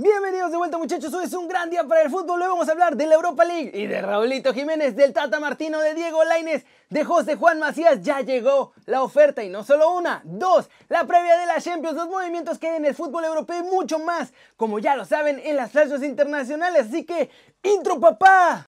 Bienvenidos de vuelta muchachos, hoy es un gran día para el fútbol, hoy vamos a hablar de la Europa League y de Raulito Jiménez, del Tata Martino, de Diego Laines, de José Juan Macías, ya llegó la oferta y no solo una, dos, la previa de la Champions, los movimientos que hay en el fútbol europeo y mucho más, como ya lo saben en las flashes internacionales, así que intro papá.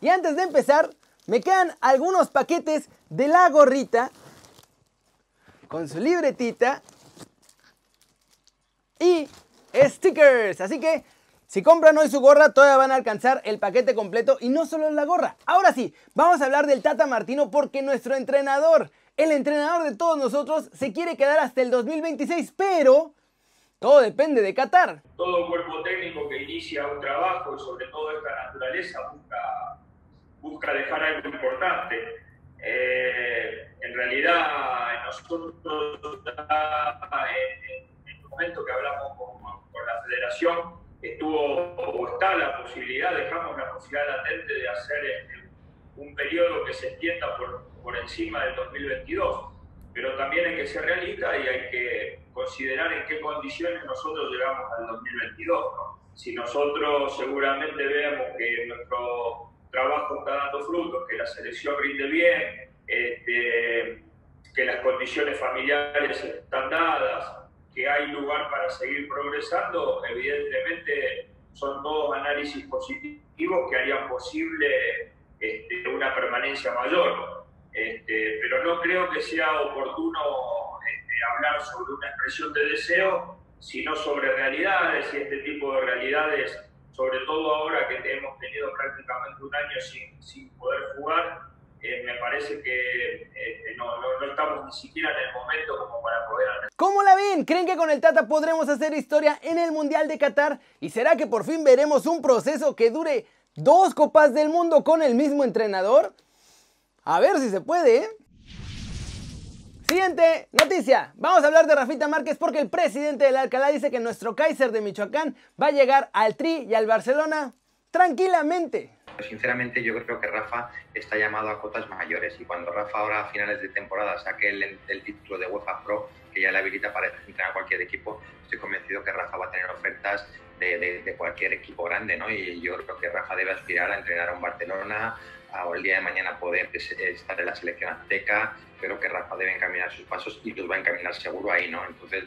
Y antes de empezar, me quedan algunos paquetes de la gorrita con su libretita y stickers. Así que si compran hoy su gorra, todavía van a alcanzar el paquete completo y no solo la gorra. Ahora sí, vamos a hablar del Tata Martino porque nuestro entrenador, el entrenador de todos nosotros, se quiere quedar hasta el 2026, pero todo depende de Qatar. Todo cuerpo técnico que inicia un trabajo y sobre todo esta naturaleza busca, busca dejar algo importante. Eh, en realidad, nosotros en, el momento que hablamos con, la federación, estuvo o está la posibilidad, dejamos la posibilidad latente de hacer este, un periodo que se extienda por, por encima del 2022 pero también hay que ser realista y hay que considerar en qué condiciones nosotros llegamos al 2022. Si nosotros seguramente vemos que nuestro trabajo está dando frutos, que la selección rinde bien, este, que las condiciones familiares están dadas, que hay lugar para seguir progresando, evidentemente son todos análisis positivos que harían posible este, una permanencia mayor. Este, pero no creo que sea oportuno hablar sobre una expresión de deseo, sino sobre realidades y este tipo de realidades, sobre todo ahora que hemos tenido prácticamente un año sin, sin poder jugar, eh, me parece que este, no, no, estamos ni siquiera en el momento como para poder... ¿Cómo la ven? ¿Creen que con el Tata podremos hacer historia en el Mundial de Qatar? ¿Y será que por fin veremos un proceso que dure dos copas del mundo con el mismo entrenador? A ver si se puede, ¿eh? Siguiente noticia. Vamos a hablar de Rafita Márquez porque el presidente del Alcalá dice que nuestro Kaiser de Michoacán va a llegar al Tri y al Barcelona tranquilamente. Sinceramente yo creo que Rafa está llamado a cotas mayores y cuando Rafa ahora a finales de temporada saque el, título de UEFA Pro, que ya le habilita para entrenar a cualquier equipo, estoy convencido que Rafa va a tener ofertas de, de, cualquier equipo grande, ¿no? Y yo creo que Rafa debe aspirar a entrenar a un Barcelona, o el día de mañana poder estar en la selección azteca. Creo que Rafa debe encaminar sus pasos y los va a encaminar seguro ahí, ¿no? Entonces,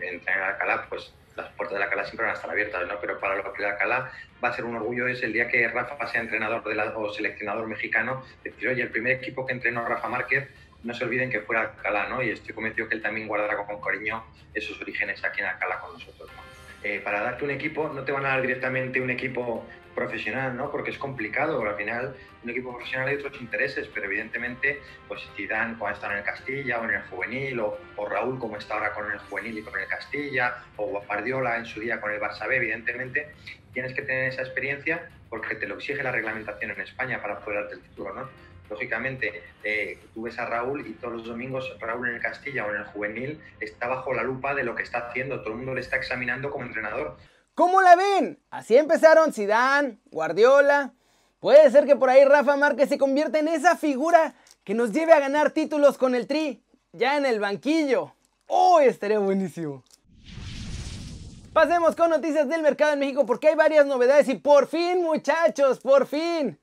entrar en Alcalá, pues las puertas de Alcalá siempre van a estar abiertas, ¿no? Pero para lo que Alcalá va a ser un orgullo es el día que Rafa sea entrenador de o seleccionador mexicano, decir, oye, el primer equipo que entrenó Rafa Márquez, no se olviden que fuera Alcalá, ¿no? Y estoy convencido que él también guardará con cariño esos orígenes aquí en Alcalá con nosotros, ¿no? Eh, para darte un equipo, no te van a dar directamente un equipo profesional, ¿no? Porque es complicado, al final un equipo profesional hay otros intereses, pero evidentemente, pues Zidane cuando está en el Castilla o en el juvenil, o, Raúl como está ahora con el juvenil y con el Castilla, o Guardiola en su día con el Barça B, evidentemente tienes que tener esa experiencia porque te lo exige la reglamentación en España para poder darte el título, ¿no? lógicamente eh, tú ves a Raúl y todos los domingos Raúl en el Castilla o en el juvenil está bajo la lupa de lo que está haciendo, todo el mundo le está examinando como entrenador. ¿Cómo la ven? Así empezaron Zidane, Guardiola. Puede ser que por ahí Rafa Márquez se convierta en esa figura que nos lleve a ganar títulos con el Tri, ya en el banquillo. ¡Oh, estaría buenísimo! Pasemos con noticias del mercado en México porque hay varias novedades y por fin muchachos, por fin.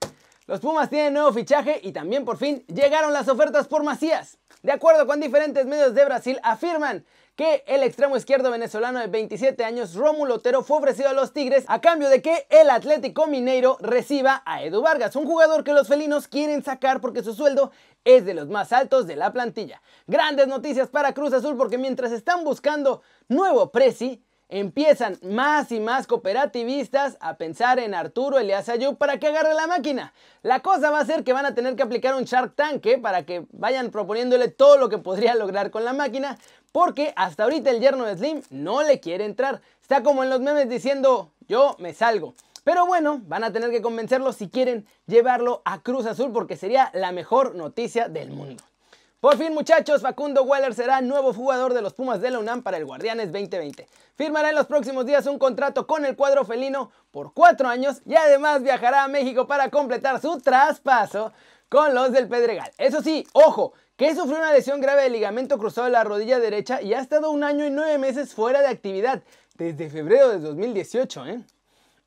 Los Pumas tienen nuevo fichaje y también por fin llegaron las ofertas por Macías. De acuerdo con diferentes medios de Brasil, afirman que el extremo izquierdo venezolano de 27 años, Rómulo Otero, fue ofrecido a los Tigres a cambio de que el Atlético Mineiro reciba a Edu Vargas, un jugador que los felinos quieren sacar porque su sueldo es de los más altos de la plantilla. Grandes noticias para Cruz Azul porque mientras están buscando nuevo presi, empiezan más y más cooperativistas a pensar en Arturo Elias Ayub para que agarre la máquina. La cosa va a ser que van a tener que aplicar un Shark Tank ¿eh? para que vayan proponiéndole todo lo que podría lograr con la máquina, porque hasta ahorita el yerno de Slim no le quiere entrar. Está como en los memes diciendo, yo me salgo. Pero bueno, van a tener que convencerlo si quieren llevarlo a Cruz Azul porque sería la mejor noticia del mundo. Por fin muchachos, Facundo Weller será nuevo jugador de los Pumas de la UNAM para el Guardianes 2020. Firmará en los próximos días un contrato con el cuadro felino por cuatro años y además viajará a México para completar su traspaso con los del Pedregal. Eso sí, ojo, que sufrió una lesión grave de ligamento cruzado de la rodilla derecha y ha estado un año y nueve meses fuera de actividad desde febrero de 2018. ¿eh?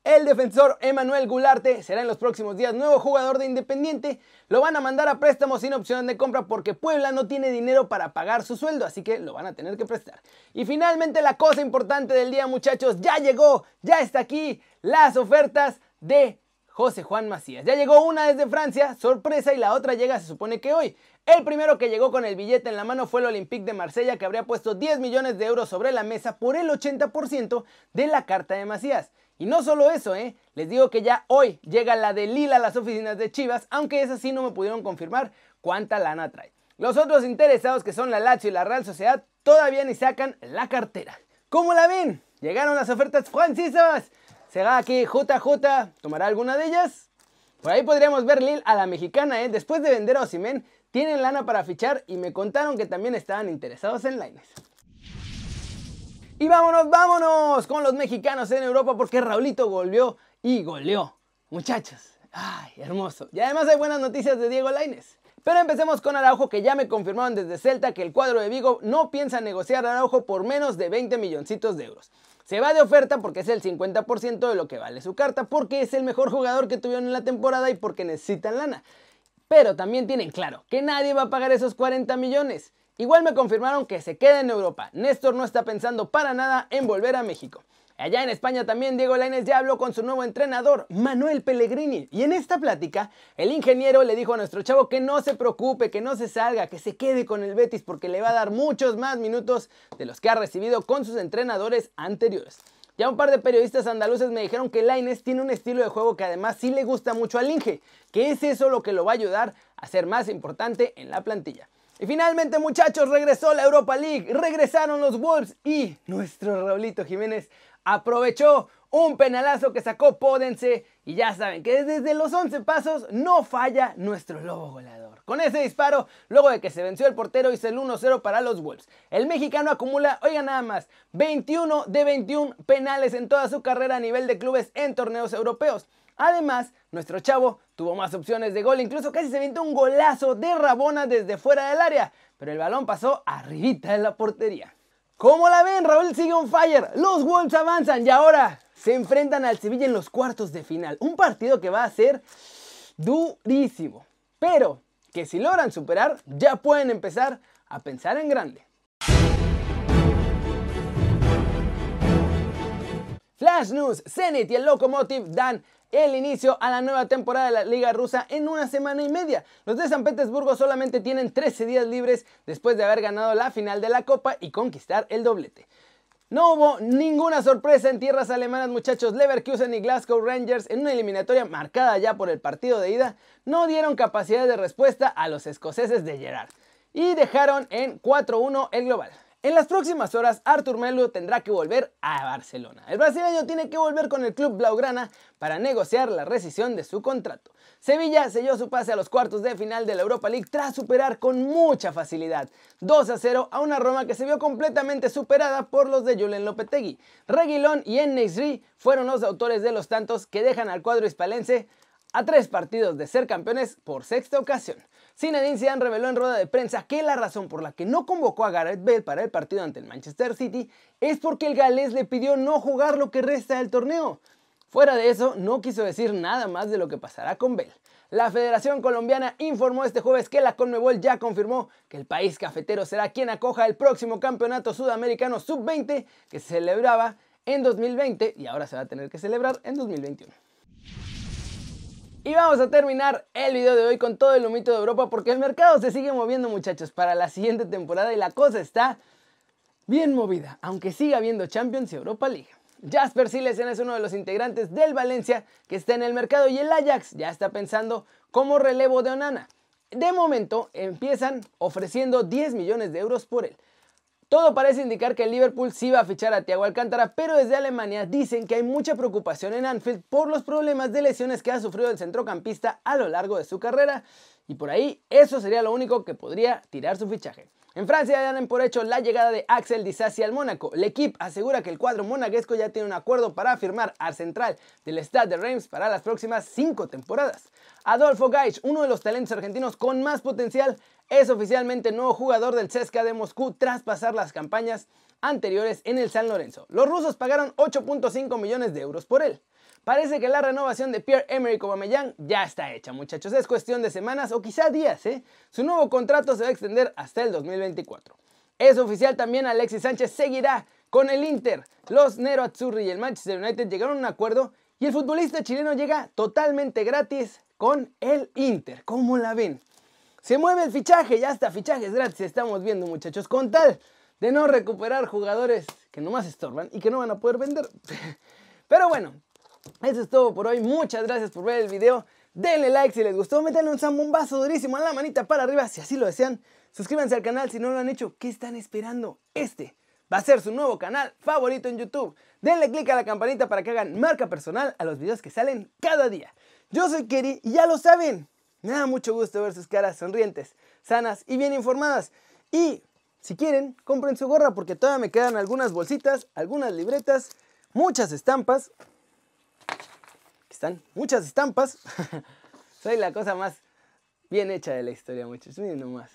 El defensor Emanuel Gularte será en los próximos días nuevo jugador de Independiente. Lo van a mandar a préstamo sin opción de compra porque Puebla no tiene dinero para pagar su sueldo, así que lo van a tener que prestar. Y finalmente la cosa importante del día muchachos, ya llegó, ya está aquí, las ofertas de José Juan Macías. Ya llegó una desde Francia, sorpresa, y la otra llega se supone que hoy. El primero que llegó con el billete en la mano fue el Olympique de Marsella que habría puesto 10 millones de euros sobre la mesa por el 80% de la carta de Macías. Y no solo eso, ¿eh? les digo que ya hoy llega la de Lila a las oficinas de Chivas, aunque esa sí no me pudieron confirmar cuánta lana trae. Los otros interesados que son la Lazio y la Real Sociedad todavía ni sacan la cartera. ¿Cómo la ven? Llegaron las ofertas francisas. ¿Será aquí JJ? ¿Tomará alguna de ellas? Por ahí podríamos ver Lil a la mexicana, ¿eh? Después de vender a Osimen, tienen lana para fichar y me contaron que también estaban interesados en Lines. Y vámonos, vámonos con los mexicanos en Europa porque Raulito volvió y goleó. Muchachos, ay, hermoso. Y además hay buenas noticias de Diego Laines. Pero empecemos con Araujo que ya me confirmaron desde Celta que el cuadro de Vigo no piensa negociar a Araujo por menos de 20 milloncitos de euros. Se va de oferta porque es el 50% de lo que vale su carta, porque es el mejor jugador que tuvieron en la temporada y porque necesitan lana. Pero también tienen claro que nadie va a pagar esos 40 millones. Igual me confirmaron que se queda en Europa. Néstor no está pensando para nada en volver a México. Allá en España también Diego Lainez ya habló con su nuevo entrenador, Manuel Pellegrini. Y en esta plática, el ingeniero le dijo a nuestro chavo que no se preocupe, que no se salga, que se quede con el Betis porque le va a dar muchos más minutos de los que ha recibido con sus entrenadores anteriores. Ya un par de periodistas andaluces me dijeron que Lainez tiene un estilo de juego que además sí le gusta mucho al Inge, que es eso lo que lo va a ayudar a ser más importante en la plantilla. Y finalmente, muchachos, regresó la Europa League, regresaron los Wolves y nuestro Raulito Jiménez aprovechó un penalazo que sacó Pódense y ya saben que desde los 11 pasos no falla nuestro lobo goleador. Con ese disparo, luego de que se venció el portero, hizo el 1-0 para los Wolves. El mexicano acumula, oiga nada más, 21 de 21 penales en toda su carrera a nivel de clubes en torneos europeos. Además, nuestro chavo tuvo más opciones de gol, incluso casi se aventó un golazo de Rabona desde fuera del área, pero el balón pasó arribita de la portería. ¿Cómo la ven? Raúl sigue on fire. Los Wolves avanzan y ahora se enfrentan al Sevilla en los cuartos de final. Un partido que va a ser durísimo, pero que si logran superar ya pueden empezar a pensar en grande. Flash News, Zenit y el Lokomotiv dan el inicio a la nueva temporada de la Liga Rusa en una semana y media. Los de San Petersburgo solamente tienen 13 días libres después de haber ganado la final de la Copa y conquistar el doblete. No hubo ninguna sorpresa en tierras alemanas, muchachos. Leverkusen y Glasgow Rangers, en una eliminatoria marcada ya por el partido de ida, no dieron capacidad de respuesta a los escoceses de Gerard y dejaron en 4-1 el global. En las próximas horas, Artur Melo tendrá que volver a Barcelona. El brasileño tiene que volver con el club Blaugrana para negociar la rescisión de su contrato. Sevilla selló su pase a los cuartos de final de la Europa League tras superar con mucha facilidad 2 a 0 a una Roma que se vio completamente superada por los de Julen Lopetegui. Reguilón y Enneisri fueron los autores de los tantos que dejan al cuadro hispalense a tres partidos de ser campeones por sexta ocasión. Zinedine Zidane reveló en rueda de prensa que la razón por la que no convocó a Gareth Bale para el partido ante el Manchester City es porque el galés le pidió no jugar lo que resta del torneo. Fuera de eso, no quiso decir nada más de lo que pasará con Bale. La Federación Colombiana informó este jueves que la Conmebol ya confirmó que el país cafetero será quien acoja el próximo Campeonato Sudamericano Sub-20 que se celebraba en 2020 y ahora se va a tener que celebrar en 2021. Y vamos a terminar el video de hoy con todo el humito de Europa porque el mercado se sigue moviendo muchachos para la siguiente temporada y la cosa está bien movida, aunque siga habiendo Champions y Europa League. Jasper Silesen es uno de los integrantes del Valencia que está en el mercado y el Ajax ya está pensando como relevo de Onana. De momento empiezan ofreciendo 10 millones de euros por él. Todo parece indicar que el Liverpool sí va a fichar a Thiago Alcántara, pero desde Alemania dicen que hay mucha preocupación en Anfield por los problemas de lesiones que ha sufrido el centrocampista a lo largo de su carrera, y por ahí eso sería lo único que podría tirar su fichaje. En Francia ya dan por hecho la llegada de Axel Disasi al Mónaco. El equipo asegura que el cuadro monaguesco ya tiene un acuerdo para firmar al central del Stade de Reims para las próximas cinco temporadas. Adolfo Gaich, uno de los talentos argentinos con más potencial, es oficialmente nuevo jugador del CSKA de Moscú tras pasar las campañas anteriores en el San Lorenzo. Los rusos pagaron 8.5 millones de euros por él. Parece que la renovación de Pierre-Emerick Aubameyang ya está hecha, muchachos. Es cuestión de semanas o quizá días, ¿eh? Su nuevo contrato se va a extender hasta el 2024. Es oficial también Alexis Sánchez seguirá con el Inter. Los Nero Azzurri y el Manchester United llegaron a un acuerdo y el futbolista chileno llega totalmente gratis con el Inter. ¿Cómo la ven? Se mueve el fichaje, ya está, fichajes gratis, estamos viendo muchachos, con tal de no recuperar jugadores que nomás estorban y que no van a poder vender. Pero bueno, eso es todo por hoy. Muchas gracias por ver el video. Denle like si les gustó. Métanle un zambombazo durísimo a la manita para arriba si así lo desean. Suscríbanse al canal si no lo han hecho. ¿Qué están esperando? Este va a ser su nuevo canal favorito en YouTube. Denle click a la campanita para que hagan marca personal a los videos que salen cada día. Yo soy Keri y ya lo saben. Me da mucho gusto ver sus caras sonrientes, sanas y bien informadas. Y si quieren, compren su gorra porque todavía me quedan algunas bolsitas, algunas libretas, muchas estampas están muchas estampas. Soy la cosa más bien hecha de la historia, muchachos. Miren nomás.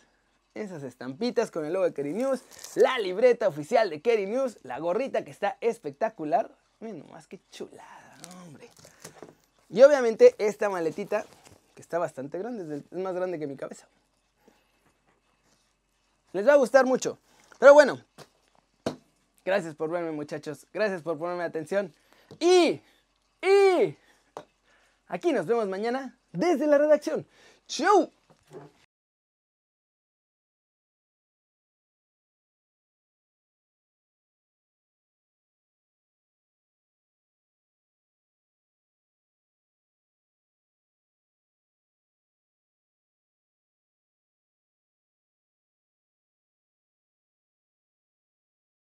Esas estampitas con el logo de Kerry News, la libreta oficial de Kerry News, la gorrita que está espectacular. Miren nomás, qué chulada, hombre. Y obviamente esta maletita, que está bastante grande, es más grande que mi cabeza. Les va a gustar mucho. Pero bueno, gracias por verme muchachos, gracias por ponerme atención. Y, y... Aquí nos vemos mañana desde la redacción. ¡Chau!